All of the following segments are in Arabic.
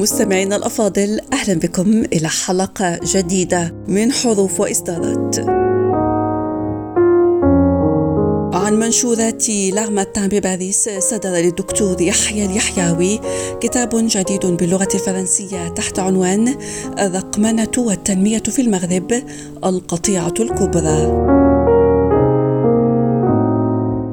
مستمعينا الأفاضل أهلا بكم إلى حلقة جديدة من حروف وإصدارات. عن منشورات لارماتان بباريس صدر للدكتور يحيى اليحياوي كتاب جديد باللغة الفرنسية تحت عنوان الرقمنة والتنمية في المغرب القطيعة الكبرى.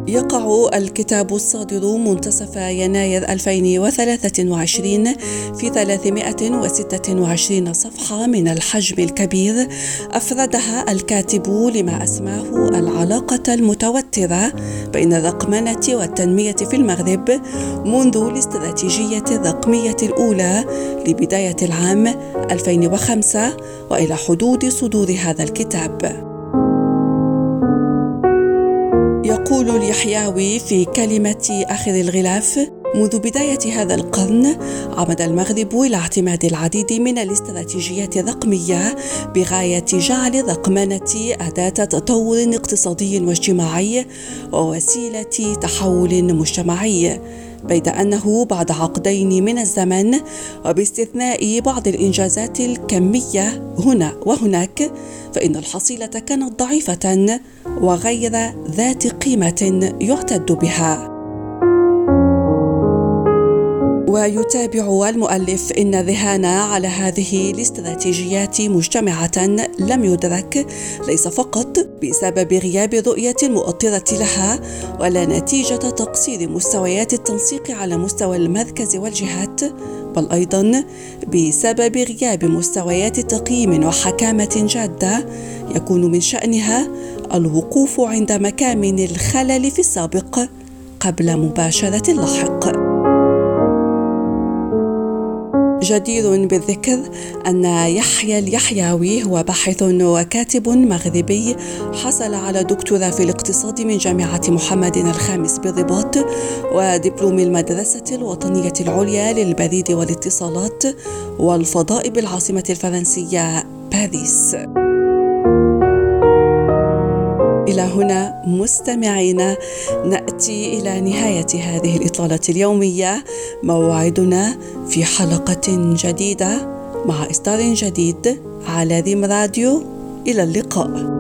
يقع الكتاب الصادر منتصف يناير 2023 في 326 صفحة من الحجم الكبير أفردها الكاتب لما أسماه العلاقة المتوترة بين الرقمنة والتنمية في المغرب منذ الاستراتيجية الرقمية الأولى لبداية العام 2005 وإلى حدود صدور هذا الكتاب. يقول اليحياوي في كلمة آخر الغلاف منذ بداية هذا القرن عمد المغرب إلى اعتماد العديد من الاستراتيجيات الرقمية بغاية جعل الرقمنة أداة تطور اقتصادي واجتماعي ووسيلة تحول مجتمعي. بيد أنه بعد عقدين من الزمن وباستثناء بعض الإنجازات الكمية هنا وهناك فإن الحصيلة كانت ضعيفة وغير ذات قيمة يعتد بها. ويتابع المؤلف إن الذهان على هذه الاستراتيجيات مجتمعة لم يدرك ليس فقط بسبب غياب الرؤيه المؤطره لها ولا نتيجة تقصير مستويات التنسيق على مستوى المركز والجهات بل أيضا بسبب غياب مستويات تقييم وحكامة جادة يكون من شأنها الوقوف عند مكامن الخلل في السابق قبل مباشرة اللاحق. جدير بالذكر أن يحيى اليحياوي هو باحث وكاتب مغربي حصل على دكتوراه في الاقتصاد من جامعة محمد الخامس بالرباط ودبلوم المدرسة الوطنية العليا للبريد والاتصالات والفضاء بالعاصمة الفرنسية باريس. إلى هنا مستمعينا نأتي إلى نهاية هذه الإطلالة اليومية. موعدنا في حلقة جديدة مع إصدار جديد على ريم راديو. إلى اللقاء.